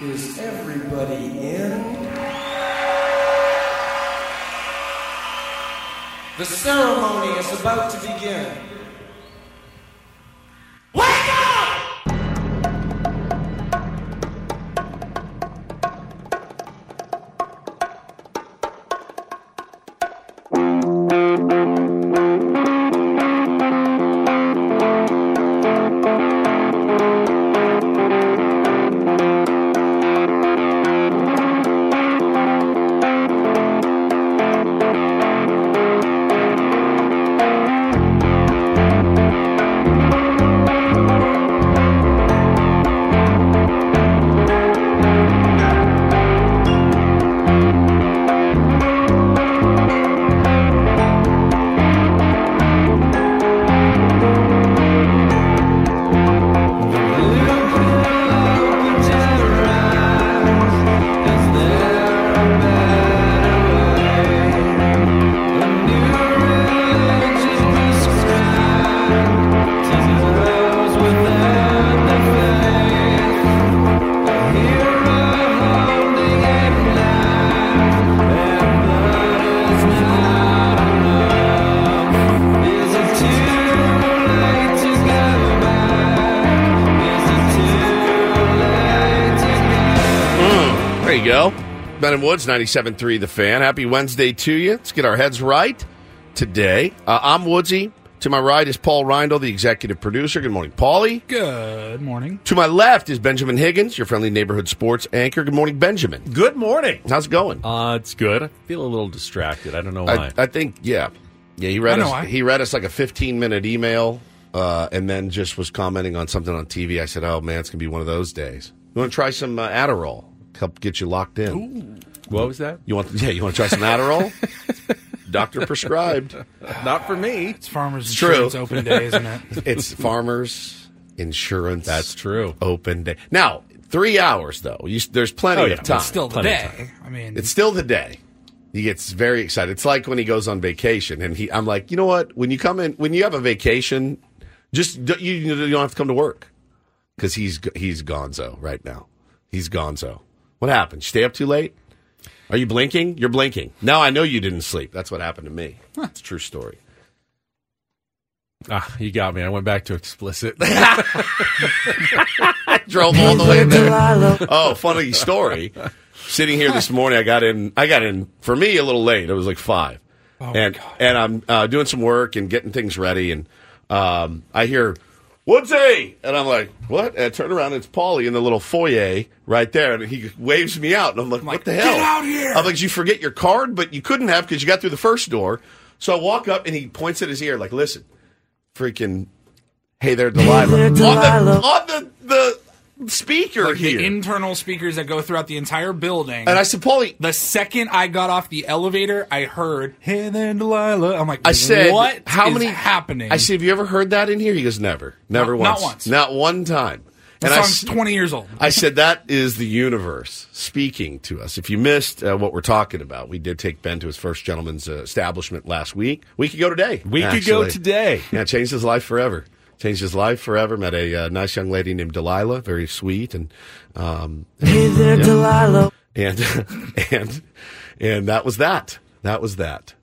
Is everybody in? The ceremony is about to begin. Ben and Woods, 97.3 The Fan. Happy Wednesday to you. Let's get our heads right today. Uh, I'm Woodsy. To my right is Paul Reindl, the executive producer. Good morning, Paulie. Good morning. To my left is Benjamin Higgins, your friendly neighborhood sports anchor. Good morning, Benjamin. Good morning. How's it going? Uh, it's good. I feel a little distracted. I don't know why. I think, yeah. Yeah, he read I us, why. he read us like a 15 minute email uh, and then just was commenting on something on TV. I said, oh, man, it's going to be one of those days. You want to try some uh, Adderall? Help get you locked in. what was that? You want, yeah, you want to try some Adderall? Doctor prescribed. Not for me. It's Farmers true. Insurance Open Day, isn't it? It's farmers insurance. That's true. Open day. Now, three hours though. You, there's plenty Oh, yeah. of time. It's still the Plenty day. I mean, It's still the day. He gets very excited. It's like when he goes on vacation, and he. I'm like, you know what? When you come in, when you have a vacation, just you, you don't have to come to work because he's he's Gonzo right now. He's Gonzo. What happened? Stay up too late? Are you blinking? You're blinking. Now I know you didn't sleep. That's what happened to me. It's a true story. Ah, you got me. I went back to explicit. drove all the way there. Oh, funny story. Sitting here this morning, I got in. I got in for me a little late. It was like five, and and I'm uh, doing some work and getting things ready, and um, I hear Woodsy, and I'm like, what? And I turn around, and it's Paulie in the little foyer right there, and he waves me out, and I'm like, what the hell? "Get out here!" I'm like, did you forget your card? But you couldn't have because you got through the first door. So I walk up, and he points at his ear, like, listen, freaking, hey there, Delilah, on the on the the speaker like here. the internal speakers that go throughout the entire building. and I said, Paulie, the second I got off the elevator, I heard, "Hey there, Delilah." I'm like, I said, "What? how is many happening?" I said, have you ever heard that in here? He goes, never, never Not- not once, once. not one time. and I, song's s- 20 years old. I said that is the universe speaking to us. If you missed uh, what we're talking about, we did take Ben to his first gentleman's uh, establishment last week. Week ago today. we could go today. Yeah, changed his life forever. Changed his life forever. Met a uh, nice young lady named Delilah, very sweet, and um, hey there, Delilah, and and and that was that. That was that.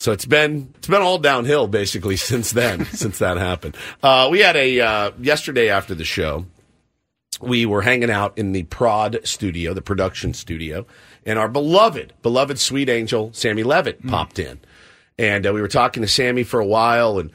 So it's been it's been all downhill basically since then, since that happened. Uh, we had a uh, yesterday after the show. we were hanging out in the prod studio, the production studio, and our beloved, beloved sweet angel, Sammy Levitt, popped in. And uh, we were talking to Sammy for a while and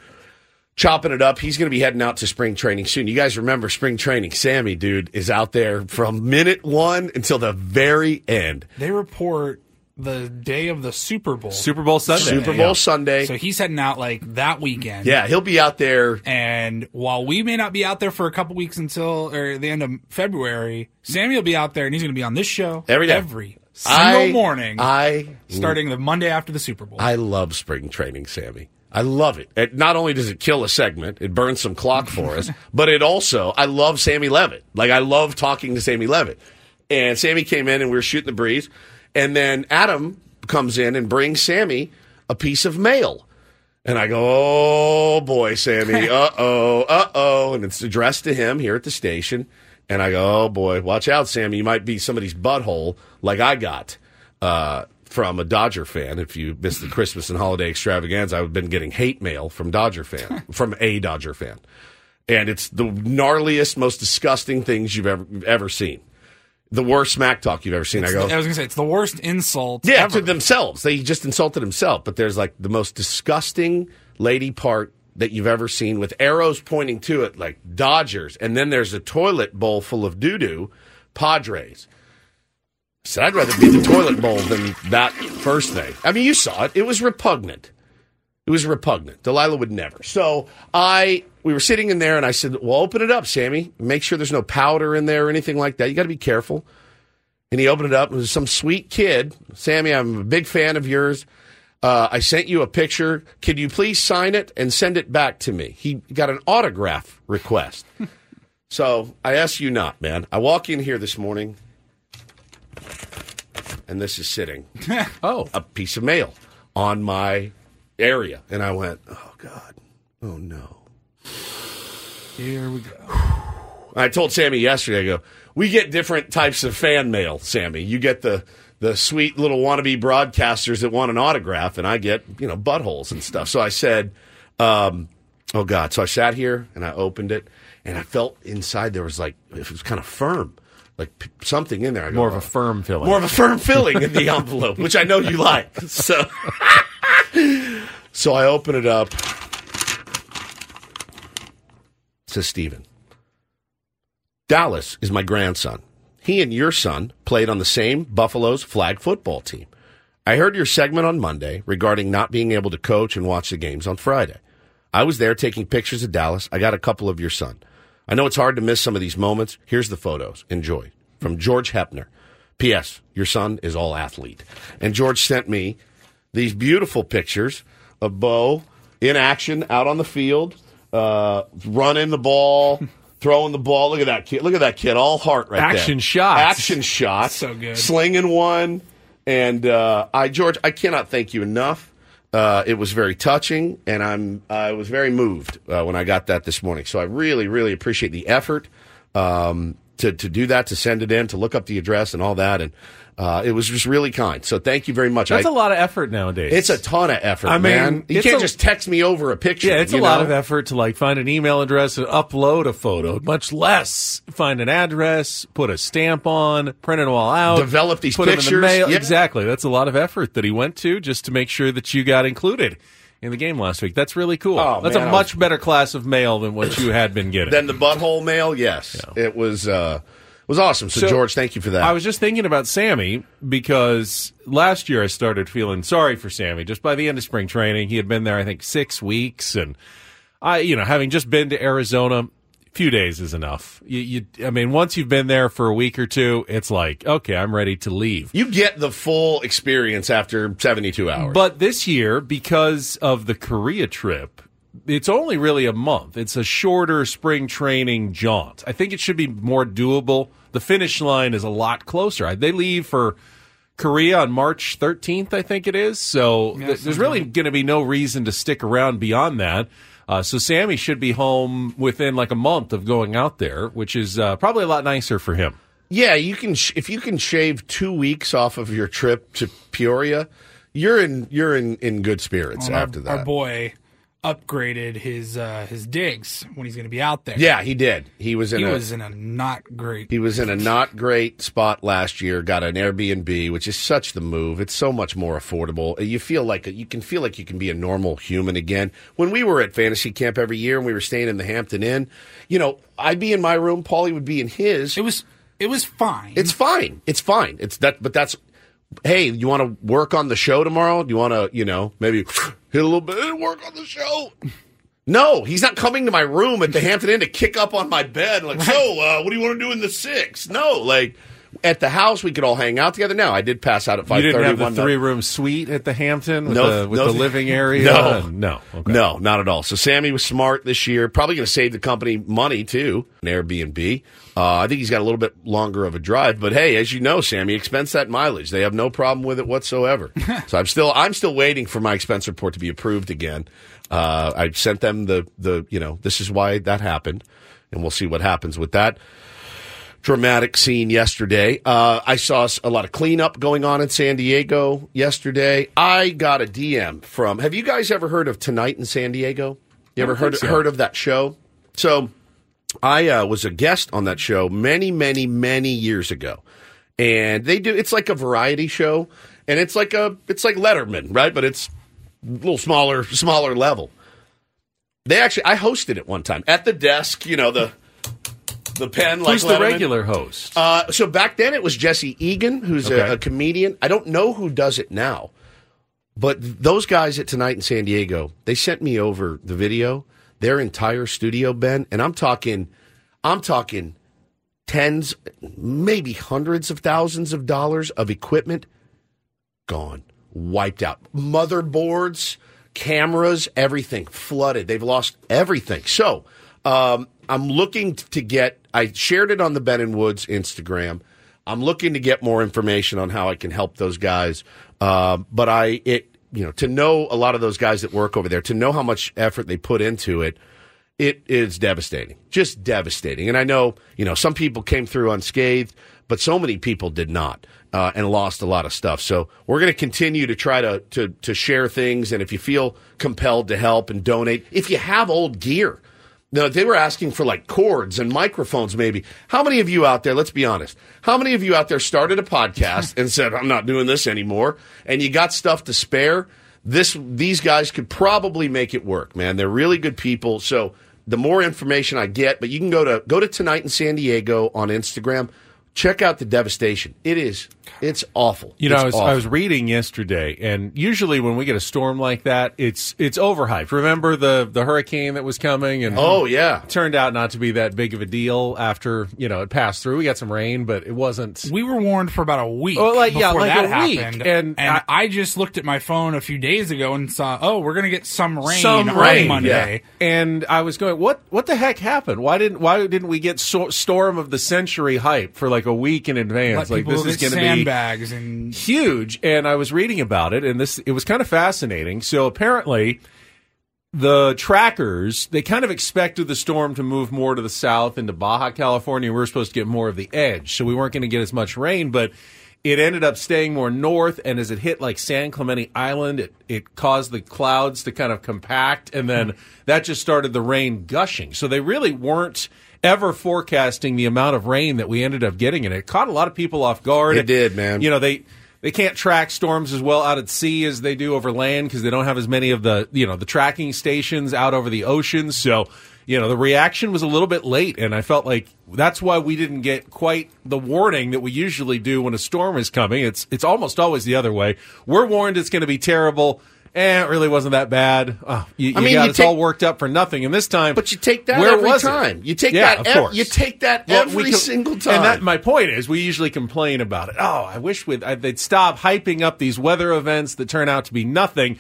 chopping it up. He's going to be heading out to spring training soon. You guys remember spring training. Sammy, dude, is out there from minute one until the very end. They report the day of the Super Bowl. Super Bowl Sunday. Super Bowl Yeah. Sunday. So he's heading out like that weekend. yeah, he'll be out there. And while we may not be out there for a couple weeks until or the end of February, Sammy will be out there and he's going to be on this show Every day. every single I- morning, I starting the Monday after the Super Bowl. I love spring training, Sammy. I love it. it. Not only does it kill a segment, it burns some clock for us, but it also, I love Sammy Levitt. Like, I love talking to Sammy Levitt. And Sammy came in and we were shooting the breeze. And then Adam comes in and brings Sammy a piece of mail. And I go, oh boy, Sammy, uh oh, uh oh. And it's addressed to him here at the station. And I go, oh boy, watch out, Sammy. You might be somebody's butthole like I got uh, from a Dodger fan. If you missed the Christmas and holiday extravaganza, I've been getting hate mail from Dodger fan, from a Dodger fan. And it's the gnarliest, most disgusting things you've ever ever seen. The worst smack talk you've ever seen. I go, the- I was going to say it's the worst insult yeah, ever. to themselves. They just insulted himself. But there's like the most disgusting lady part that you've ever seen with arrows pointing to it, like Dodgers. And then there's a toilet bowl full of doo doo, Padres. Said, I'd rather be the toilet bowl than that first thing. I mean, you saw it. It was repugnant. It was repugnant. Delilah would never. So I, we were sitting in there and I said, well, open it up, Sammy. Make sure there's no powder in there or anything like that. You got to be careful. And he opened it up. It was some sweet kid. Sammy, I'm a big fan of yours. Uh, I sent you a picture. Could you please sign it and send it back to me? He got an autograph request. so I ask you not, man. I walk in here this morning, and this is sitting Oh, a piece of mail on my area. And I went, oh, God. Oh, no. Here we go. I told Sammy yesterday, I go, we get different types of fan mail, Sammy. You get the the sweet little wannabe broadcasters that want an autograph, and I get, you know, buttholes and stuff. So I said, um, oh God. So I sat here and I opened it, and I felt inside there was like, it was kind of firm, like p- something in there. I go, more of a "Oh." firm filling. more of a firm filling in the envelope, which I know you like. So, so I open it up. Says Stephen. Dallas is my grandson. He and your son played on the same Buffalo's flag football team. I heard your segment on Monday regarding not being able to coach and watch the games on Friday. I was there taking pictures of Dallas. I got a couple of your son. I know it's hard to miss some of these moments. Here's the photos. Enjoy. From George Hepner. P.S. Your son is all athlete. And George sent me these beautiful pictures of Bo in action out on the field, uh, running the ball, throwing the ball. Look at that kid. Look at that kid. All heart right there. Action shots. Action shots. So good. Slinging one. And uh, I, George, I cannot thank you enough. Uh, it was very touching, and I'm I was very moved uh, when I got that this morning. So I really, really appreciate the effort um, to to do that, to send it in, to look up the address and all that, and uh, it was just really kind. So thank you very much. That's I- a lot of effort nowadays. It's a ton of effort, I mean, man. You can't a- just text me over a picture. Yeah, it's a you lot of effort to like find an email address and upload a photo. Much less find an address, put a stamp on, print it all out, Develop these put them in pictures. the mail. Yeah. Exactly. That's a lot of effort that he went to just to make sure that you got included in the game last week. That's really cool. Oh, That's man, a much was- better class of mail than what you had been getting. than the butthole mail, yes, it was uh, was awesome. So, So, George, thank you for that. I was just thinking about Sammy because last year I started feeling sorry for Sammy. Just by the end of spring training, he had been there, I think, six weeks, and I, you know, having just been to Arizona, a few days is enough. You, you, I mean, once you've been there for a week or two, it's like, okay, I'm ready to leave. you get the full experience after seventy two hours. But this year, because of the Korea trip, it's only really a month. It's a shorter spring training jaunt. I think it should be more doable. The finish line is a lot closer. They leave for Korea on March 13th, I think it is. So th- there's really going to be no reason to stick around beyond that. Uh, so Sammy should be home within like a month of going out there, which is uh, probably a lot nicer for him. yeah, you can sh- if you can shave two weeks off of your trip to Peoria, you're in you're in, in good spirits Well, our- after that. Our boy upgraded his uh, his digs when he's going to be out there. Yeah, he did. He was in he a was in a not great. he was in a not great spot last year. Got an Airbnb, which is such the move. It's so much more affordable. You feel like you can feel like you can be a normal human again. When we were at fantasy camp every year and we were staying in the Hampton Inn, you know, I'd be in my room, Paulie would be in his. It was it was fine. It's fine. It's fine. It's that, but that's. Hey, you want to work on the show tomorrow? Do you want to, you know, maybe hit a little bit and work on the show? No, he's not coming to my room at the Hampton Inn to kick up on my bed. Like, so, uh, what do you want to do in the six? No, like at the house we could all hang out together. Now, I did pass out at You didn't have the one three room suite at the Hampton with, No, the, with no. the living area? No. no, okay. No, not at all. So Sammy was smart this year. Probably going to save the company money too. An Airbnb. Uh, I think he's got a little bit longer of a drive, but hey, as you know, Sammy, expense that mileage. They have no problem with it whatsoever. so I'm still, I'm still waiting for my expense report to be approved again. Uh, I sent them the, the, you know, this is why that happened, and we'll see what happens with that dramatic scene yesterday. Uh, I saw a lot of cleanup going on in San Diego yesterday. I got a DM from. Have you guys ever heard of Tonight in San Diego? You ever heard heard of that show? So, I uh, was a guest on that show many, many, many years ago, and they do. It's like a variety show, and it's like a it's like Letterman, right? But it's a little smaller, smaller level. They actually, I hosted it one time at the desk. You know the the pen like Who's the regular host? Uh, so back then it was Jesse Egan, who's Okay. a, a comedian. I don't know who does it now, but those guys at Tonight in San Diego, they sent me over the video, their entire studio, Ben, and I'm talking, I'm talking tens, maybe hundreds of thousands of dollars of equipment gone, wiped out. Motherboards, cameras, everything flooded. They've lost everything. So um, I'm looking to get. I shared it on the Ben and Woods Instagram. I'm looking to get more information on how I can help those guys. Um, but I it you know to know a lot of those guys that work over there to know how much effort they put into it it is devastating, just devastating. And I know, you know, some people came through unscathed, but so many people did not uh, and lost a lot of stuff. So we're going to continue to try to, to to share things. And if you feel compelled to help and donate, if you have old gear, they were asking for like cords and microphones, maybe. How many of you out there, let's be honest, how many of you out there started a podcast and said, I'm not doing this anymore, and you got stuff to spare? This, these guys could probably make it work, man. They're really good people. So the more information I get, but you can go to, go to Tonight in San Diego on Instagram. Check out the devastation. It is, it's awful. You know, I was. I was reading yesterday, and usually when we get a storm like that, it's it's overhyped. Remember the the hurricane that was coming, and Oh, yeah. it turned out not to be that big of a deal after you know it passed through. We got some rain, but it wasn't. we were warned for about a week. Oh, like- yeah, like that a week. And and I- I, just looked at my phone a few days ago and saw, oh, we're gonna get some rain Some on rain, Monday. And I was going, what what the heck happened? Why didn't why didn't we get so, storm of the century hype for like a week in advance? Let like this is going to be sandbags and huge. And i was reading about it and this it was kind of fascinating. So apparently the trackers they kind of expected the storm to move more to the south into baja california. We were supposed to get more of the edge so we weren't going to get as much rain but it ended up staying more north and as it hit like san clemente island it, it caused the clouds to kind of compact and then that just started the rain gushing. So they really weren't ever forecasting the amount of rain that we ended up getting and it caught a lot of people off guard It did, man. you know they they can't track storms as well out at sea as they do over land because they don't have as many of the you know the tracking stations out over the oceans. So you know the reaction was a little bit late, and I felt like that's why we didn't get quite the warning that we usually do when a storm is coming. It's it's almost always the other way. We're warned it's going to be terrible. Eh, it really wasn't that bad. Oh, you, you I mean, got take- all worked up for nothing. And this time, But you take that where every was it? time. You take Yeah, that of course. you take that Well, every com- single time. And that, my point is, we usually complain about it. Oh, I wish we'd, I, they'd stop hyping up these weather events that turn out to be nothing.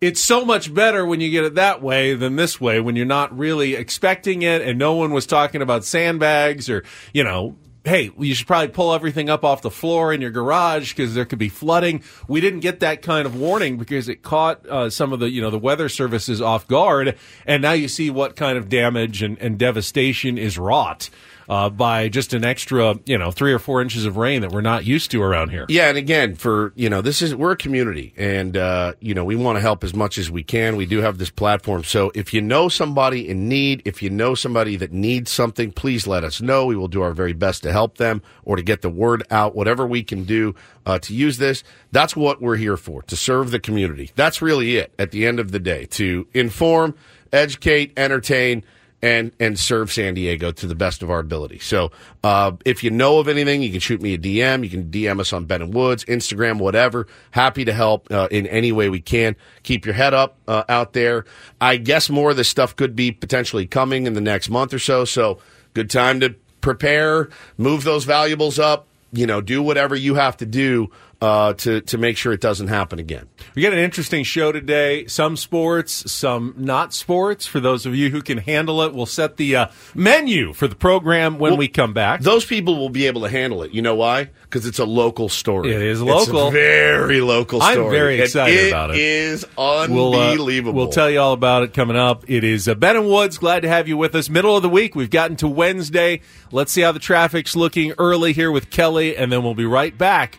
It's so much better when you get it that way than this way when you're not really expecting it and no one was talking about sandbags or, you know, hey, you should probably pull everything up off the floor in your garage because there could be flooding. We didn't get that kind of warning because it caught uh, some of the, you know, the weather services off guard. And now you see what kind of damage and, and devastation is wrought. Uh, by just an extra, you know, three or four inches of rain that we're not used to around here. Yeah, and again, for you know, this is we're a community, and uh, you know, we want to help as much as we can. We do have this platform, so if you know somebody in need, if you know somebody that needs something, please let us know. We will do our very best to help them or to get the word out, whatever we can do uh, to use this. That's what we're here for, to serve the community. That's really it. At the end of the day, to inform, educate, entertain and and serve San Diego to the best of our ability. So uh, if you know of anything, you can shoot me a DM. You can DM us on Ben and Woods, Instagram, whatever. Happy to help uh, in any way we can. Keep your head up uh, out there. I guess more of this stuff could be potentially coming in the next month or so. So good time to prepare, move those valuables up. You know, do whatever you have to do uh, to to make sure it doesn't happen again. We got an interesting show today. Some sports, some not sports. For those of you who can handle it, we'll set the uh, menu for the program when Well, we come back. Those people will be able to handle it. You know why? Because it's a local story. It is It's local. a very local I'm story. very And excited about it. It is We'll, uh, unbelievable. we'll tell you all about it coming up. It is uh, Ben and Woods. Glad to have you with us. Middle of the week. We've gotten to Wednesday. Let's see how the traffic's looking early here with Kelly, and then we'll be right back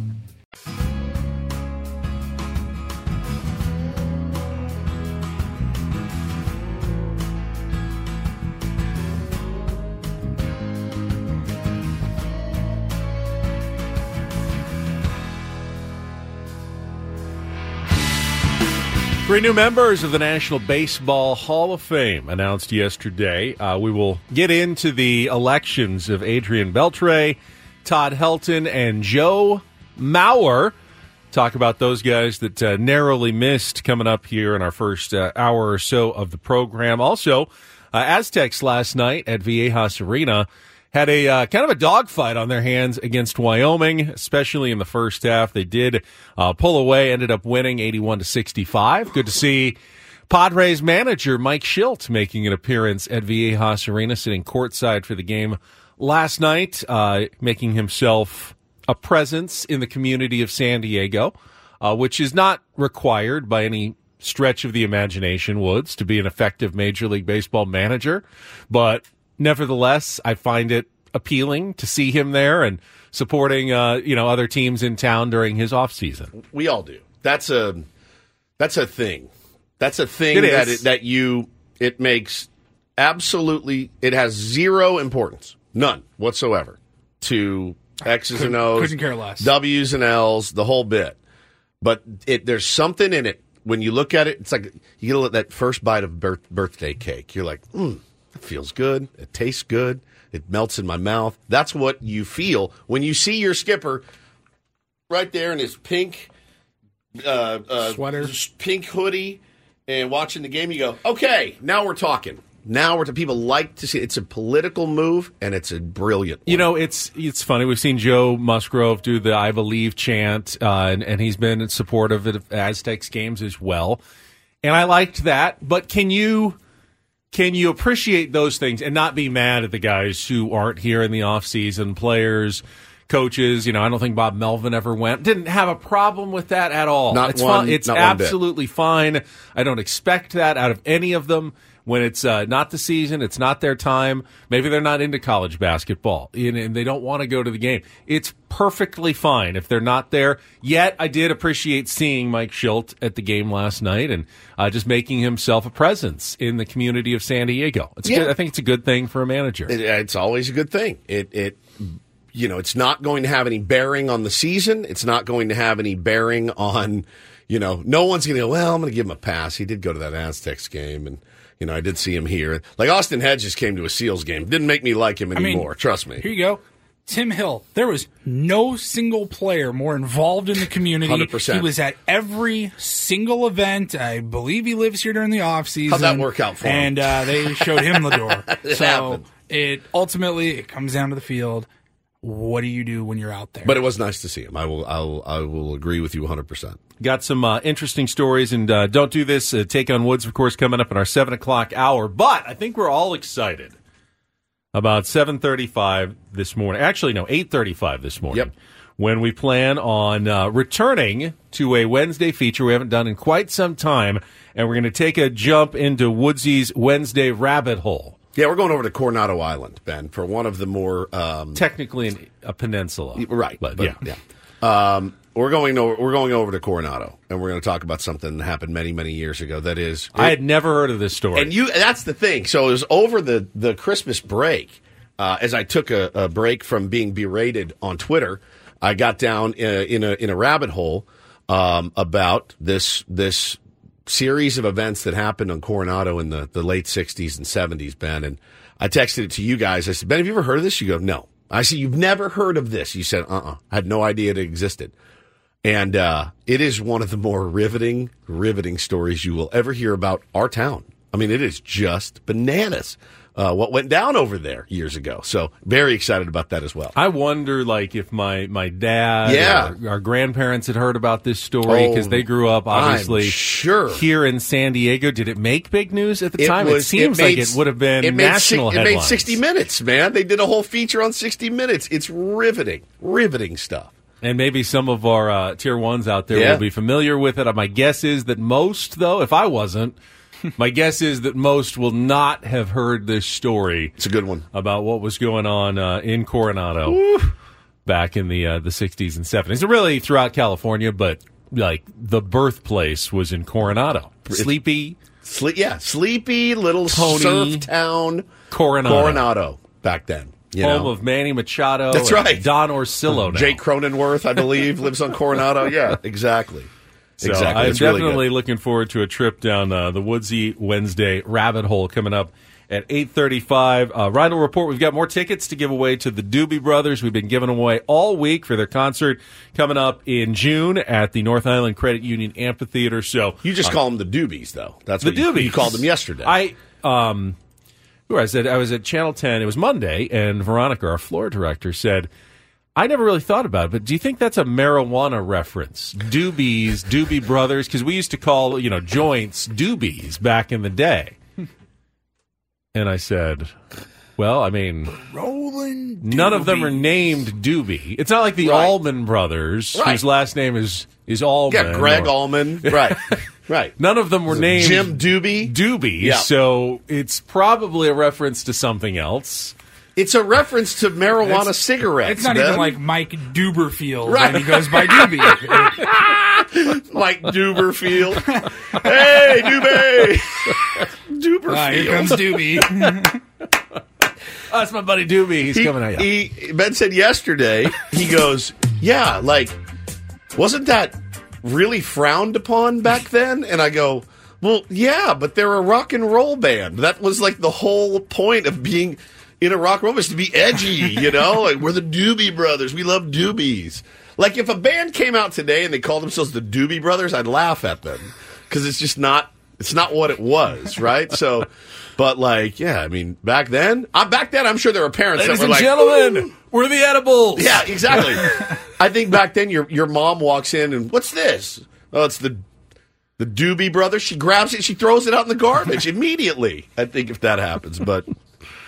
Three new members of the National Baseball Hall of Fame announced yesterday. Uh, we will get into the elections of Adrian Beltre, Todd Helton, and Joe Mauer. Talk about those guys that uh, narrowly missed coming up here in our first uh, hour or so of the program. Also, uh, Aztecs last night at Viejas Arena had a uh, kind of a dogfight on their hands against Wyoming, especially in the first half. They did uh, pull away, ended up winning 81 to 65. Good to see Padres manager Mike Shildt making an appearance at Viejas Arena, sitting courtside for the game last night, uh, making himself a presence in the community of San Diego, uh, which is not required by any stretch of the imagination, Woods, to be an effective Major League Baseball manager. But nevertheless, I find it appealing to see him there and supporting, uh, you know, other teams in town during his off season. We all do. That's a that's a thing. That's a thing It that is. it, that you it makes absolutely it has zero importance, none whatsoever to X's Couldn't- and O's, couldn't care less. W's and L's, the whole bit. But it there's something in it when you look at it. It's like you get that first bite of birth, birthday cake. You're like, mm, it feels good. It tastes good. It melts in my mouth. That's what you feel when you see your skipper right there in his pink uh, uh, Sweater. pink hoodie, and watching the game. You go, okay, now we're talking. Now we're to people like to see. It's a political move, and it's a brilliant. You know, it's it's funny. We've seen Joe Musgrove do the "I believe" chant, uh, and and he's been in support of it of Aztecs games as well. And I liked that. But can you can you appreciate those things and not be mad at the guys who aren't here in the off season, players, coaches? You know, I don't think Bob Melvin ever went. Didn't have a problem with that at all. Not it's one-. It's not one bit. absolutely fine. I don't expect that out of any of them. When it's uh, not the season, it's not their time. Maybe they're not into college basketball and, and they don't want to go to the game. It's perfectly fine if they're not there. Yet, I did appreciate seeing Mike Shildt at the game last night and uh, just making himself a presence in the community of San Diego. It's Yeah. good. I think it's a good thing for a manager. It, it's always a good thing. It it you know, it's not going to have any bearing on the season. It's not going to have any bearing on, you know, no one's going to go, well, I'm going to give him a pass. He did go to that Aztecs game and you know, I did see him here. Like Austin Hedges came to a Seals game. Didn't make me like him I mean, anymore. trust me. Here you go. Tim Hill. There was no single player more involved in the community. 100%. He was at every single event. I believe he lives here during the off season. How'd that work out for him? And uh, they showed him the door. So happened. it ultimately it comes down to the field. What do you do when you're out there? But it was nice to see him. I will I will I will agree with you 100%. Got some uh, interesting stories, and uh, don't do this. Uh, Take on Woods, of course, coming up in our seven o'clock hour. But I think we're all excited about seven thirty-five this morning. Actually, no, eight thirty-five this morning. Yep. When we plan on uh, returning to a Wednesday feature we haven't done in quite some time, and we're going to take a jump into Woodsy's Wednesday rabbit hole. Yeah, we're going over to Coronado Island, Ben, for one of the more um, Technically, in a peninsula, right, But, but, yeah, yeah. Um, we're going over, we're going over to Coronado, and we're going to talk about something that happened many many years ago. That is, I had never heard of this story. And you that's the thing. So it was over the the Christmas break. Uh, as I took a, a break from being berated on Twitter, I got down uh, in a in a rabbit hole um, about this this series of events that happened on Coronado in the, the late '60s and '70s, Ben. And I texted it to you guys. I said, Ben, have you ever heard of this? You go, no. I said, you've never heard of this. You said, uh, uh I had no idea it existed. And uh, it is one of the more riveting, riveting stories you will ever hear about our town. I mean, it is just bananas uh, what went down over there years ago. So very excited about that as well. I wonder, like, if my my dad, Yeah. or our grandparents had heard about this story because Oh, they grew up obviously I'm sure. here in San Diego. Did it make big news at the time? was- it seems made- like it would have been it national si- It made 60 minutes, man. They did a whole feature on 60 minutes. It's riveting, riveting stuff. And maybe some of our uh, tier ones out there Yeah. will be familiar with it. Uh, My guess is that most, though, if I wasn't, my guess is that most will not have heard this story. It's a good one about what was going on uh, in Coronado back in the uh, the sixties and seventies, and really throughout California. But like the birthplace was in Coronado, sleepy Sle- yeah, sleepy little surf town, Coronado, Coronado back then. You home know? of Manny Machado. That's and right. Don Orsillo. Now. Jake Cronenworth, I believe, lives on Coronado. Yeah, exactly. So exactly. I'm It's really definitely good. looking forward to a trip down uh, the Woodsy Wednesday rabbit hole coming up at 8.35. Uh, Rhino Report, we've got more tickets to give away to the Doobie Brothers. We've been giving away all week for their concert coming up in June at the North Island Credit Union Amphitheater. So You just uh, call them the Doobies, though. That's the what you, Doobies. you called them yesterday. I um, who I said I was at Channel Ten. It was Monday, and Veronica, our floor director, said. I never really thought about it, but do you think that's a marijuana reference? Doobies, Doobie Brothers, because we used to call you know joints doobies back in the day. And I said, Well, I mean, Rolling. none of them are named Doobie. It's not like the Right. Allman brothers, Right. whose last name is is Allman. Yeah, Greg or- Allman. Right. right. None of them were named Jim Doobie. Doobie, Yeah. so it's probably a reference to something else. It's a reference to marijuana It's- cigarettes. It's not Ben. even like Mike Duberfield, Right. and he goes by Doobie. Mike Duberfield. hey, Doobie. Duberfield. Ah, here comes Doobie. Oh, that's my buddy Doobie. He's he, coming out. he Ben said yesterday. He goes, yeah, like wasn't that really frowned upon back then? And I go, well, yeah, but they're a rock and roll band. That was like the whole point of being in a rock roll is to be edgy, you know. like we're the Doobie Brothers. We love doobies. Like if a band came out today and they called themselves the Doobie Brothers, I'd laugh at them because it's just not. It's not what it was, right? So, but like, yeah, I mean, back then, uh, back then, I'm sure there were parents Ladies that were and like, gentlemen, we're the edibles. yeah, exactly. I think back then your your mom walks in and what's this? Oh, it's the the Doobie Brothers. She grabs it, she throws it out in the garbage immediately. I think if that happens, but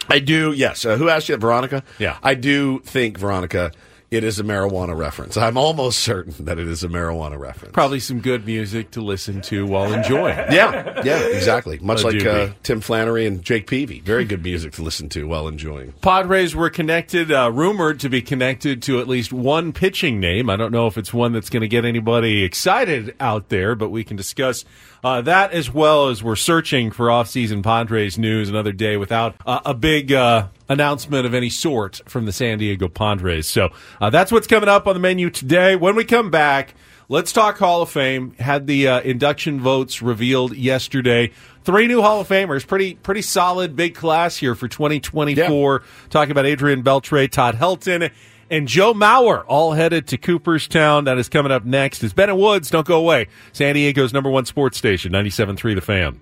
I do. Yes. Uh, who asked you Veronica? Yeah. I do think Veronica. It is a marijuana reference. I'm almost certain that it is a marijuana reference. Probably some good music to listen to while enjoying. Yeah, yeah, exactly. Much A like uh. Tim Flannery and Jake Peavy. Very good music to listen to while enjoying. Padres were connected, uh, rumored to be connected to at least one pitching name. I don't know if it's one that's going to get anybody excited out there, but we can discuss uh, that as well as we're searching for off-season Padres news another day without uh, a big uh, announcement of any sort from the San Diego Padres. So uh, that's what's coming up on the menu today. When we come back. Let's talk Hall of Fame. Had the uh, induction votes revealed yesterday. Three new Hall of Famers. Pretty pretty solid, big class here for 2024. Talking about Adrian Beltre, Todd Helton, and Joe Mauer, all headed to Cooperstown. That is coming up next. It's Ben and Woods. Don't go away. San Diego's number one sports station, 97.3 The Fan.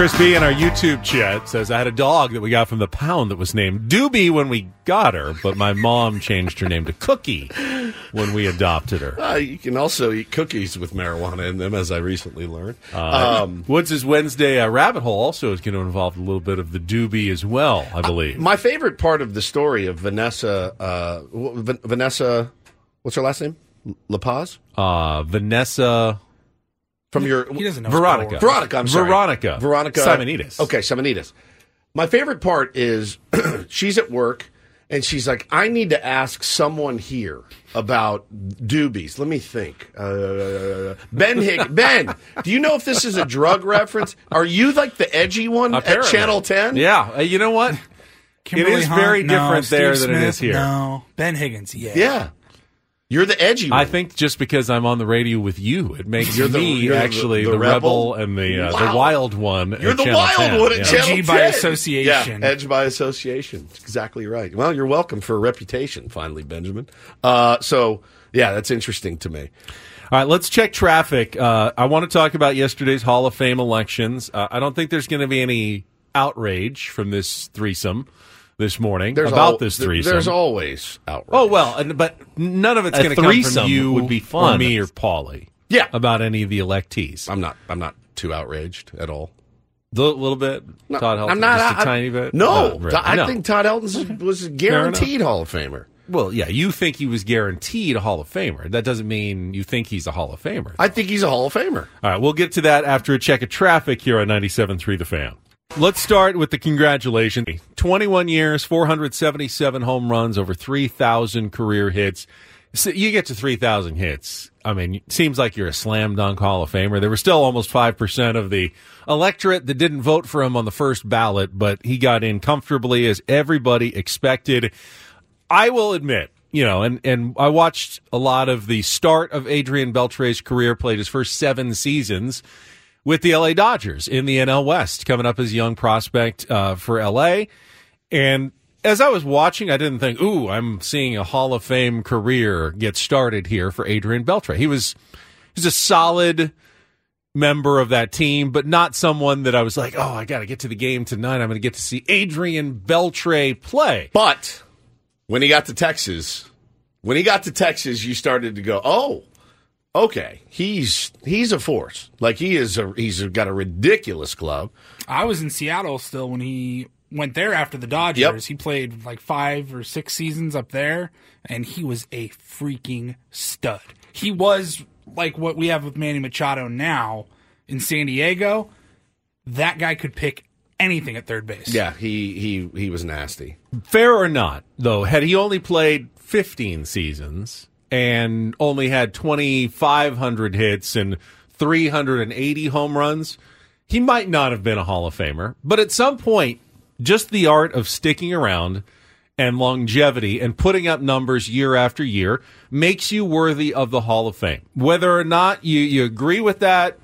Chris B in our YouTube chat says I had a dog that we got from the pound that was named Doobie when we got her, but my mom changed her name to Cookie when we adopted her. Uh, you can also eat cookies with marijuana in them, as I recently learned. Uh, Um, Woods' Wednesday uh, rabbit hole also is going to involve a little bit of the doobie as well, I believe. my favorite part of the story of Vanessa, uh, Vanessa, what's her last name? La Paz? Uh, Vanessa From your He doesn't know. Veronica. Veronica, I'm sorry. Veronica. Veronica Simonides. Okay, Simonides. My favorite part is she's at work and she's like, I need to ask someone here about doobies. Let me think. Uh, ben Hig- Ben, do you know if this is a drug reference? Are you like the edgy one Apparently. at Channel 10? Yeah, uh, you know what? Kimberly it is Hunt? very No. different Steve there than it Smith? is here. No. Ben Higgins, yeah. Yeah. You're the edgy one. I think just because I'm on the radio with you, it makes You're the- me you're actually the the, rebel? rebel? and the uh, Wow. the wild one. You're at the Channel wild 10. one at Yeah. Channel Edgy by association. Yeah, edge by association. Exactly right. Well, you're welcome for a reputation, finally, Benjamin. Uh, so, yeah, that's interesting to me. All right, let's check traffic. Uh, I want to talk about yesterday's Hall of Fame elections. Uh, I don't think there's going to be any outrage from this threesome this morning There's about al- this th- threesome. There's always outrage. oh well, and, but none of it's going to come from you would be or fun. me or Paulie. Yeah. about any of the electees. I'm not. I'm not too outraged at all. A little bit. No, Todd Helton, I'm not. just a I- tiny bit. No, oh, Not really. I No. think Todd Helton was a guaranteed Hall of Famer. Well, yeah, you think he was guaranteed a Hall of Famer. That doesn't mean you think he's a Hall of Famer. I think he's a Hall of Famer. All right, we'll get to that after a check of traffic here on 97.3 The Fan. Let's start with the congratulations. 21 years, 477 home runs, over 3,000 career hits. So you get to 3,000 hits. I mean, it seems like you're a slam dunk Hall of Famer. There were still almost 5% of the electorate that didn't vote for him on the first ballot, but he got in comfortably as everybody expected. I will admit, you know, and, and I watched a lot of the start of Adrian Beltre's career, played his first seven seasons with the LA Dodgers in the NL West, coming up as a young prospect uh, for LA. And as I was watching, I didn't think, ooh, I'm seeing a Hall of Fame career get started here for Adrian Beltre. He was, he was a solid member of that team, but not someone that I was like, oh, I got to get to the game tonight. I'm going to get to see Adrian Beltre play. But when he got to Texas, when he got to Texas, you started to go, oh, okay, he's he's a force. Like he is a he's got a ridiculous glove. I was in Seattle still when he went there after the Dodgers. Yep. He played like five or six seasons up there, and he was a freaking stud. He was like what we have with Manny Machado now in San Diego. That guy could pick anything at third base. Yeah, he he he was nasty. Fair or not, though, had he only played 15 seasons and only had 2,500 hits and 380 home runs, he might not have been a Hall of Famer. But at some point, just the art of sticking around and longevity and putting up numbers year after year makes you worthy of the Hall of Fame. Whether or not you, you agree with that,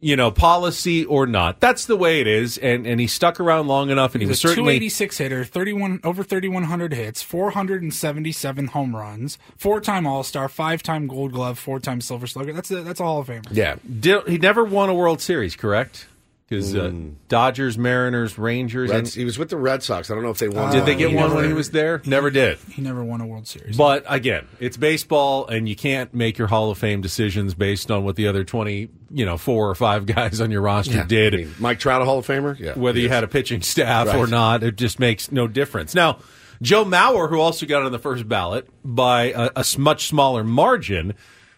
you know, policy or not, that's the way it is. And, and he stuck around long enough and he He was certainly 286 hitter, 31 over 3100 hits, 477 home runs, four-time All-Star, five-time Gold Glove, four-time Silver Slugger. That's a, that's a Hall of Famer. Yeah, Did, he never won a World Series, correct? Because uh, Dodgers, Mariners, Rangers. Reds, and- he was with the Red Sox. I don't know if they won. did they get one never- when he was there? Never did. He never won a World Series. But again, it's baseball, and you can't make your Hall of Fame decisions based on what the other twenty, you know, four or five guys on your roster Yeah. did. I mean, Mike Trout, a Hall of Famer. Yeah, whether you is. had a pitching staff or not, it just makes no difference. Now, Joe Mauer, who also got on the first ballot by a much smaller margin,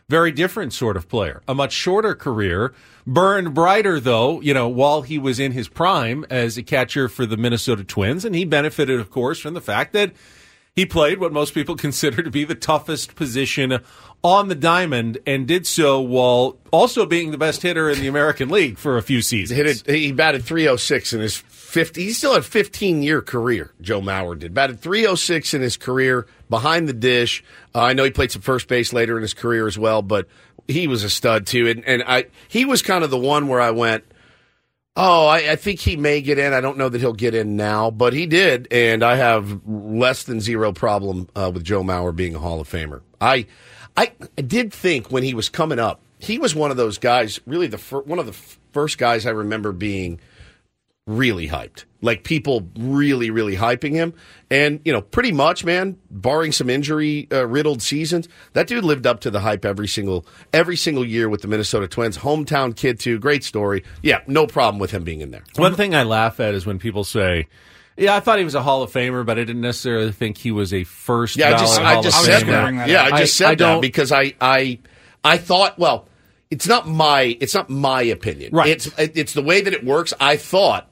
very different sort of player, a much shorter career, burned brighter though, you know, while he was in his prime as a catcher for the Minnesota Twins, and he benefited, of course, from the fact that he played what most people consider to be the toughest position on the diamond and did so while also being the best hitter in the American League for a few seasons. hit it. He batted 306 in his 50. He still had 15 year career. Joe Mauer did batted 306 in his career behind the dish. Uh, I know he played some first base later in his career as well, but he was a stud too. And, and I he was kind of the one where I went. Oh, I, I think he may get in. I don't know that he'll get in now, but he did, and I have less than zero problem uh, with Joe Mauer being a Hall of Famer. I, I, I did think when he was coming up, he was one of those guys. Really, the fir- one of the f- first guys I remember being really hyped. Like people really, really hyping him. And, you know, pretty much, man, barring some injury uh, riddled seasons, that dude lived up to the hype every single every single year with the Minnesota Twins. Hometown kid too, great story. Yeah, no problem with him being in there. One thing I laugh at is when people say, "Yeah, I thought he was a Hall of Famer, but I didn't necessarily think he was a first." Yeah, I just ballot I just of said Famer." that. Yeah, I just said I that because I I I thought well, it's not my it's not my opinion. Right. It's it's the way that it works. I thought,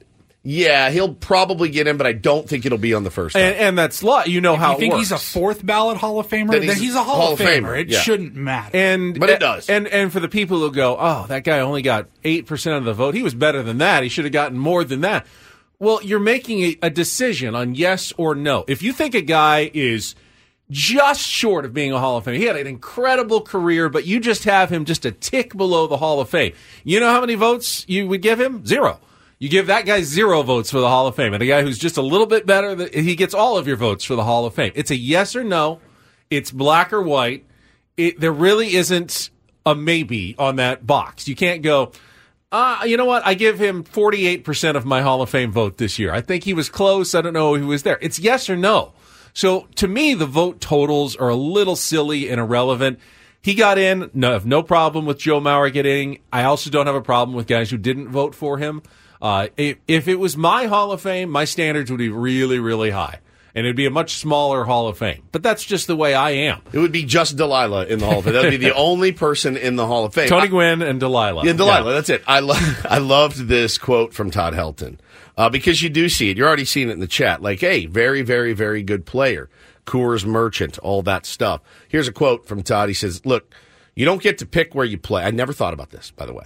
yeah, he'll probably get in, but I don't think it'll be on the first. and, and that's law. You know how you it think works. he's a fourth ballot Hall of Famer? Then Then he's he's, a Hall, of Famer. It yeah. shouldn't matter. And But it does. And and for the people who go, oh, that guy only got eight percent of the vote. He was better than that. He should have gotten more than that. Well, you're making a, a decision on yes or no. If you think a guy is just short of being a Hall of Fame, he had an incredible career, but you just have him just a tick below the Hall of Fame. You know how many votes you would give him? Zero. You give that guy zero votes for the Hall of Fame, and a guy who's just a little bit better, he gets all of your votes for the Hall of Fame. It's a yes or no. It's black or white. It, there really isn't a maybe on that box. You can't go. Uh, you know what? I give him 48% of my Hall of Fame vote this year. I think he was close. I don't know who was there. It's yes or no. So to me, the vote totals are a little silly and irrelevant. He got in, no, have no problem with Joe Mauer getting. I also don't have a problem with guys who didn't vote for him. Uh, if, if it was my Hall of Fame, my standards would be really, really high. And it'd be a much smaller Hall of Fame. But that's just the way I am. It would be just Delilah in the Hall of Fame. That would be the only person in the Hall of Fame. Tony I- Gwynn and Delilah. Yeah, Delilah. That's it. I love. I loved this quote from Todd Helton uh, because you do see it. You're already seeing it in the chat. Like, hey, very, very, very good player. Coors Merchant, all that stuff. Here's a quote from Todd. He says, "Look, you don't get to pick where you play. I never thought about this, by the way.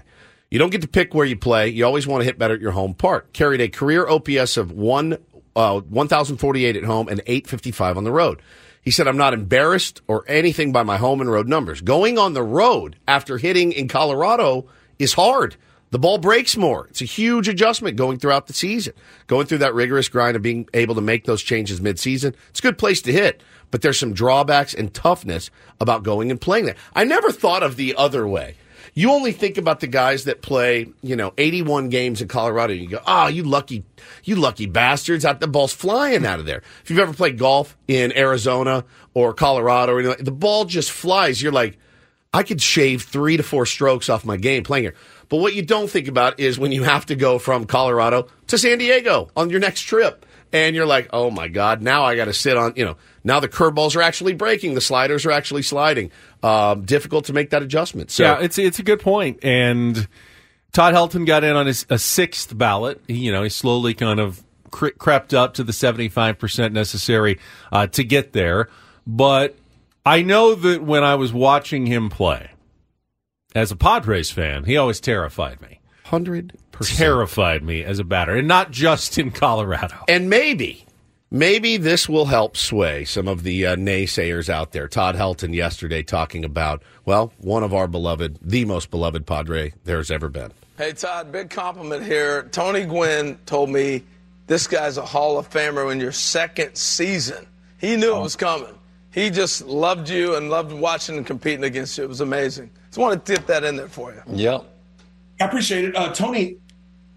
You don't get to pick where you play. You always want to hit better at your home park. Carried a career OPS of one uh, 1,048 at home and 855 on the road." He said, I'm not embarrassed or anything by my home and road numbers. Going on the road after hitting in Colorado is hard. The ball breaks more. It's a huge adjustment going throughout the season. Going through that rigorous grind of being able to make those changes midseason, it's a good place to hit. But there's some drawbacks and toughness about going and playing there. I never thought of the other way. You only think about the guys that play, you know, 81 games in Colorado. And you go, oh, you lucky, you lucky bastards! Out the ball's flying out of there. If you've ever played golf in Arizona or Colorado, or the ball just flies. You're like, I could shave three to four strokes off my game playing here. But what you don't think about is when you have to go from Colorado to San Diego on your next trip. And you're like, oh my God, now I got to sit on, you know, now the curveballs are actually breaking, the sliders are actually sliding. Um, difficult to make that adjustment. So, yeah, it's it's a good point. And Todd Helton got in on his a sixth ballot. He, you know, he slowly kind of cre- crept up to the seventy five percent necessary uh, to get there. But I know that when I was watching him play, as a Padres fan, he always terrified me. 100%. terrified me as a batter, and not just in Colorado. And maybe, maybe this will help sway some of the uh, naysayers out there. Todd Helton yesterday talking about, well, one of our beloved, the most beloved Padre there's ever been. Hey, Todd, big compliment here. Tony Gwynn told me this guy's a Hall of Famer in your second season. He knew it was coming. He just loved you and loved watching and competing against you. It was amazing. Just want to dip that in there for you. Yep. I appreciate it. Uh, Tony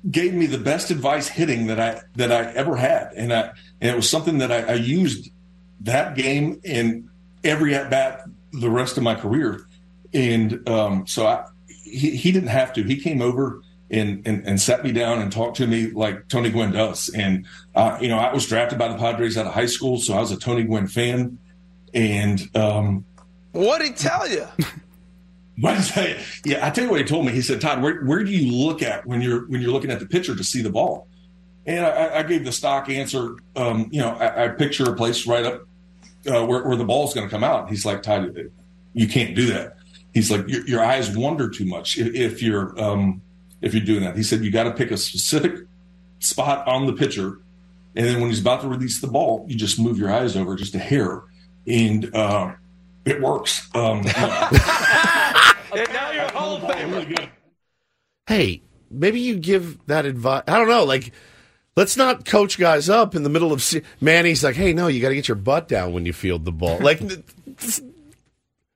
gave me the best advice hitting that I that I ever had, and I and it was something that I, I used that game in every at bat the rest of my career. And um, so I, he, he didn't have to. He came over and, and and sat me down and talked to me like Tony Gwynn does. And uh, you know, I was drafted by the Padres out of high school, so I was a Tony Gwynn fan. And um, What'd he tell you? I, yeah, I tell you what he told me. He said, "Todd, where, where do you look at when you're when you're looking at the pitcher to see the ball?" And I, I gave the stock answer. Um, you know, I, I picture a place right up uh, where, where the ball's going to come out. He's like, "Todd, you can't do that." He's like, "Your, your eyes wander too much if, if you're um, if you're doing that." He said, "You got to pick a specific spot on the pitcher, and then when he's about to release the ball, you just move your eyes over just a hair, and uh, it works." Um, and now you're a Hall of Famer. hey, maybe you give that advice. I don't know, like. Let's not coach guys up in the middle of se- Manny's like, hey, no, you got to get your butt down when you field the ball. Like,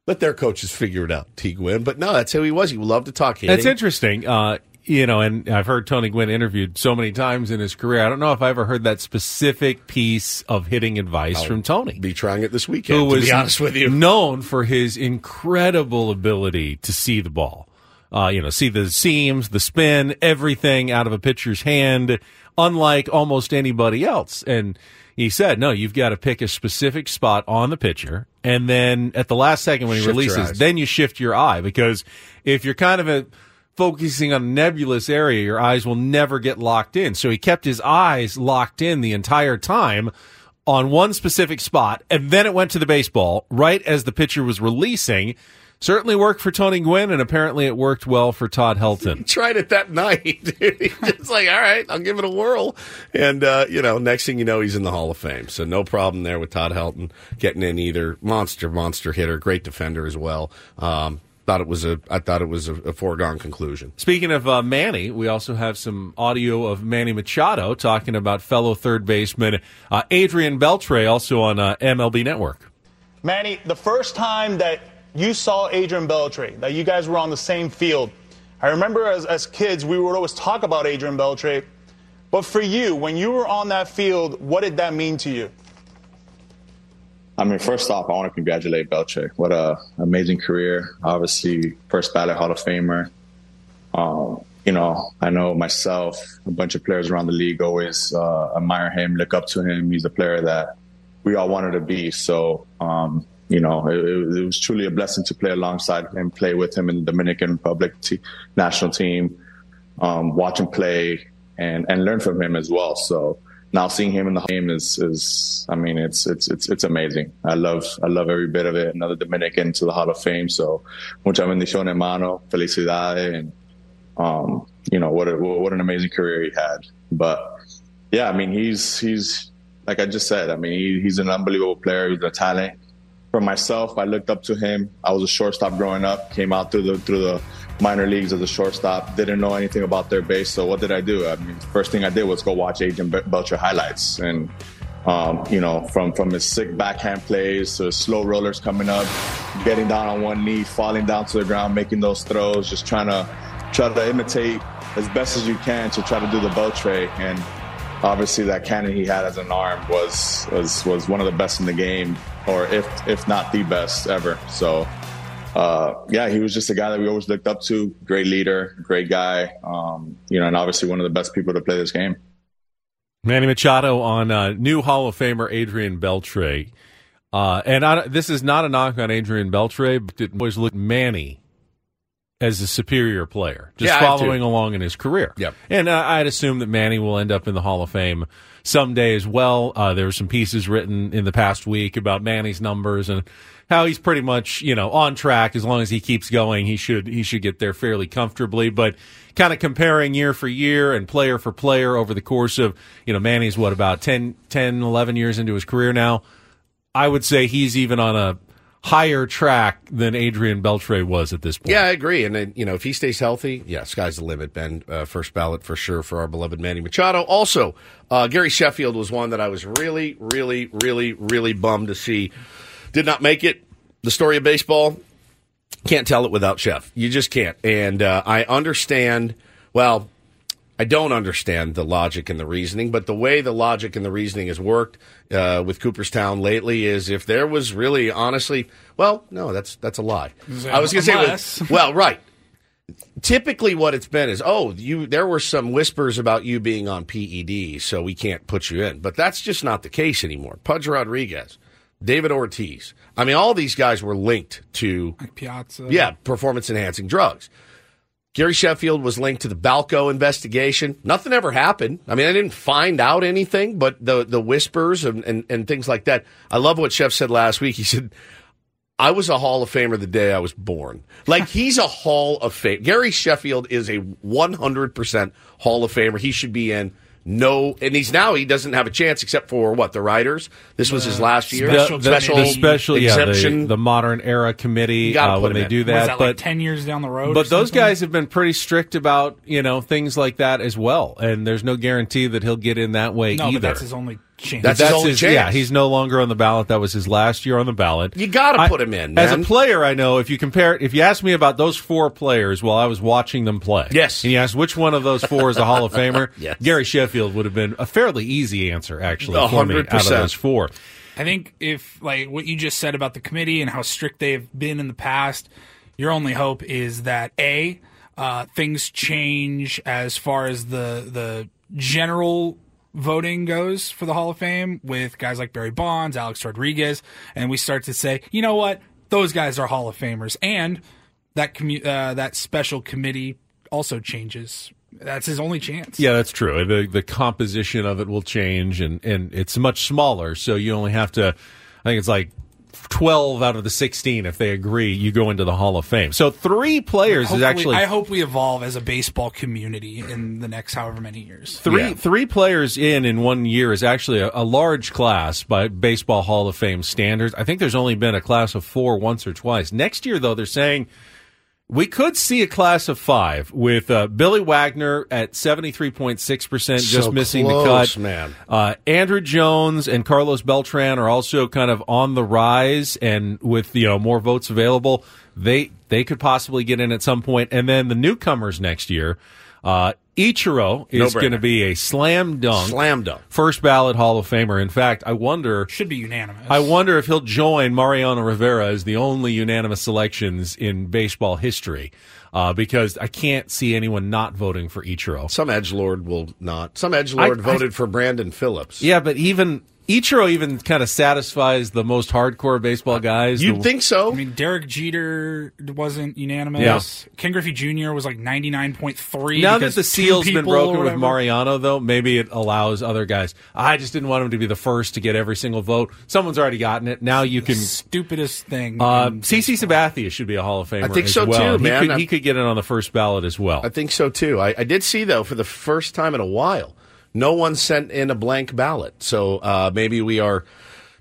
let their coaches figure it out, T. Gwynn. But no, that's who he was. He loved to talk hitting. That's interesting. Uh, you know, and I've heard Tony Gwynn interviewed so many times in his career. I don't know if I ever heard that specific piece of hitting advice I'll from Tony. Be trying it this weekend. Who to was be honest with you, known for his incredible ability to see the ball. Uh, you know, see the seams, the spin, everything out of a pitcher's hand, unlike almost anybody else. And he said, no, you've got to pick a specific spot on the pitcher. And then at the last second when he Shift releases, then you shift your eye because if you're kind of a, focusing on a nebulous area, your eyes will never get locked in. So he kept his eyes locked in the entire time on one specific spot, and then it went to the baseball right as the pitcher was releasing. Certainly worked for Tony Gwynn, and apparently it worked well for Todd Helton. tried it that night. Just like, all right, I'll give it a whirl. And, uh, you know, next thing you know, he's in the Hall of Fame. So no problem there with Todd Helton getting in either. Monster, monster hitter, great defender as well. Um, thought it was a, I thought it was a, a foregone conclusion. Speaking of uh, Manny, we also have some audio of Manny Machado talking about fellow third baseman uh, Adrian Beltre, also on uh, MLB Network. Manny, the first time that you saw Adrian Beltre, that you guys were on the same field, I remember as, as kids, we would always talk about Adrian Beltre. But for you, when you were on that field, what did that mean to you? I mean, first off, I want to congratulate Belche. What a amazing career. Obviously, first ballot Hall of Famer. Um, you know, I know myself, a bunch of players around the league always uh, admire him, look up to him. He's a player that we all wanted to be. So, um, you know, it, it was truly a blessing to play alongside him, play with him in the Dominican Republic t- national team, um, watch him play, and and learn from him as well. So now seeing him in the game is is I mean it's it's it's it's amazing. I love I love every bit of it. Another Dominican to the Hall of Fame. So mucha bendición hermano, felicidades, and um, you know what a, what an amazing career he had. But yeah, I mean he's he's like I just said. I mean he, he's an unbelievable player. He's a talent. For myself, I looked up to him. I was a shortstop growing up. Came out through the through the minor leagues as a shortstop. Didn't know anything about their base. So what did I do? I mean, first thing I did was go watch Adrian Be- Beltre highlights, and um, you know, from from his sick backhand plays to slow rollers coming up, getting down on one knee, falling down to the ground, making those throws, just trying to try to imitate as best as you can to try to do the Beltre and. Obviously, that cannon he had as an arm was was was one of the best in the game, or if if not the best ever. So, uh, yeah, he was just a guy that we always looked up to. Great leader, great guy. Um, you know, and obviously one of the best people to play this game. Manny Machado on uh, new Hall of Famer Adrian Beltre. Uh, and I, this is not a knock on Adrian Beltre, but it always looked Manny as a superior player, just Yeah, following along in his career. Yep. And uh, I'd assume that Manny will end up in the Hall of Fame someday as well. Uh, there were some pieces written in the past week about Manny's numbers and how he's pretty much you know on track as long as he keeps going. He should he should get there fairly comfortably, but. Kind of comparing year for year and player for player over the course of, you know, Manny's what, about 10, 10 11 years into his career now. I would say he's even on a higher track than Adrian Beltre was at this point. Yeah, I agree. And you know, if he stays healthy, yeah, sky's the limit, Ben. Uh, first ballot for sure for our beloved Manny Machado. Also, uh, Gary Sheffield was one that I was really, really, really, really bummed to see. Did not make it. The story of baseball. Can't tell it without Chef. You just can't. And uh, I understand, well, I don't understand the logic and the reasoning, but the way the logic and the reasoning has worked uh, with Cooperstown lately is if there was really, honestly, well, no, that's that's a lie. I was going to say, Unless- well, right. Typically, what it's been is, oh, you there were some whispers about you being on PED, so we can't put you in. But that's just not the case anymore. Pudge Rodriguez, David Ortiz. I mean, all these guys were linked to Piazza. yeah, performance enhancing drugs. Gary Sheffield was linked to the Balco investigation. Nothing ever happened. I mean, I didn't find out anything, but the the whispers and, and, and things like that. I love what Chef said last week. He said, I was a Hall of Famer the day I was born. Like, he's a Hall of Fame. Gary Sheffield is a 100% Hall of Famer. He should be in no, and he's now, he doesn't have a chance except for what, the writers? This was his last year. The, the, the special, yeah, the, the modern era committee You uh, when they in. do Was that. that but like 10 years down the road? But those guys have been pretty strict about you know things like that as well, and there's no guarantee that he'll get in that way No, either. but that's his only chance. That's his only his, chance. Yeah, he's no longer on the ballot. That was his last year on the ballot. You got to put him in, As a player, I know if you compare, if you ask me about those four players while I was watching them play, Yes. and you ask which one of those four is a Hall of Famer, Yes. Gary Sheffield would have been a fairly easy answer actually A for me hundred out of percent. those four. I think if like what you just said about the committee and how strict they've been in the past, your only hope is that a uh, things change as far as the the general voting goes for the Hall of Fame with guys like Barry Bonds, Alex Rodriguez, and we start to say, you know what, those guys are Hall of Famers, and that commu- uh, that special committee also changes. That's his only chance. Yeah, that's true. The the composition of it will change, and and it's much smaller, so you only have to. I think it's like. 12 out of the 16 if they agree you go into the Hall of Fame. So 3 players is actually I hope we evolve as a baseball community in the next however many years. Three three players in in one year is actually a, a large class by baseball Hall of Fame standards. I think there's only been a class of four once or twice. Next year, though, they're saying we could see a class of five with uh, Billy Wagner at seventy three point six percent, just So missing the cut. man. Uh, Andruw Jones and Carlos Beltran are also kind of on the rise, and with you know more votes available, they they could possibly get in at some point. And then the newcomers next year, uh, Ichiro is No-brainer. going to be a slam dunk, Slam dunk. first ballot Hall of Famer. In fact, I wonder Should be unanimous. I wonder if he'll join Mariano Rivera as the only unanimous selections in baseball history, uh, because I can't see anyone not voting for Ichiro. Some edge lord will not. Some edge lord I- voted for Brandon Phillips. Yeah, but even Ichiro even kind of satisfies the most hardcore baseball guys. You'd The- think so. I mean, Derek Jeter wasn't unanimous. Ken Griffey Jr. was like ninety nine point three. Now that the seal's been broken with Mariano, though, maybe it allows other guys. I just didn't want him to be the first to get every single vote. Someone's already gotten it. Now you can. stupidest thing. Uh, in CC Sabathia should be a Hall of Famer. I think as so, well. too, He man. could, he could get it on the first ballot as well. I think so too. I, I did see though for the first time in a while, no one sent in a blank ballot. So uh, maybe we are,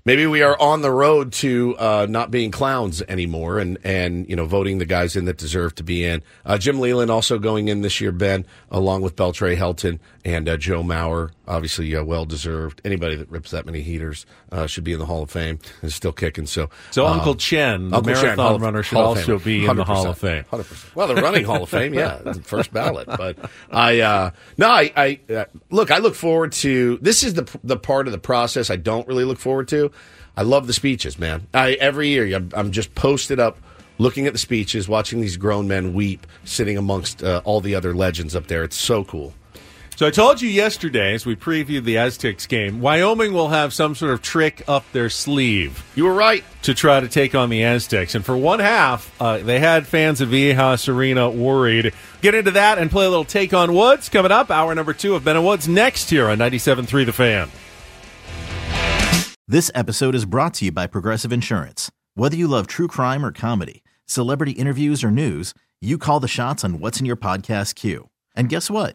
maybe we are on the road to uh, not being clowns anymore, and and you know voting the guys in that deserve to be in. Uh, Jim Leyland also going in this year, Ben, along with Beltre Helton and uh, Joe Mauer. Obviously, uh, well deserved. Anybody that rips that many heaters uh, should be in the Hall of Fame and still kicking. So, So uh, Uncle Chen, the Uncle Chen, marathon Hall of- runner, should Hall also be in the Hall of Fame. Hundred percent. Well, the running Hall of Fame, yeah, the first ballot. But I, uh, no, I, I uh, look. I look forward to. This is the the part of the process I don't really look forward to. I love the speeches, man. I every year I'm, I'm just posted up, looking at the speeches, watching these grown men weep, sitting amongst uh, all the other legends up there. It's so cool. So I told you yesterday, as we previewed the Aztecs game, Wyoming will have some sort of trick up their sleeve. You were right to try to take on the Aztecs, and for one half, uh, they had fans of Viejas Arena worried. Get into that and play a little take on Woods coming up. Hour number two of Ben and Woods next here on 97.3 The Fan. This episode is brought to you by Progressive Insurance. Whether you love true crime or comedy, celebrity interviews or news, you call the shots on what's in your podcast queue. And guess what?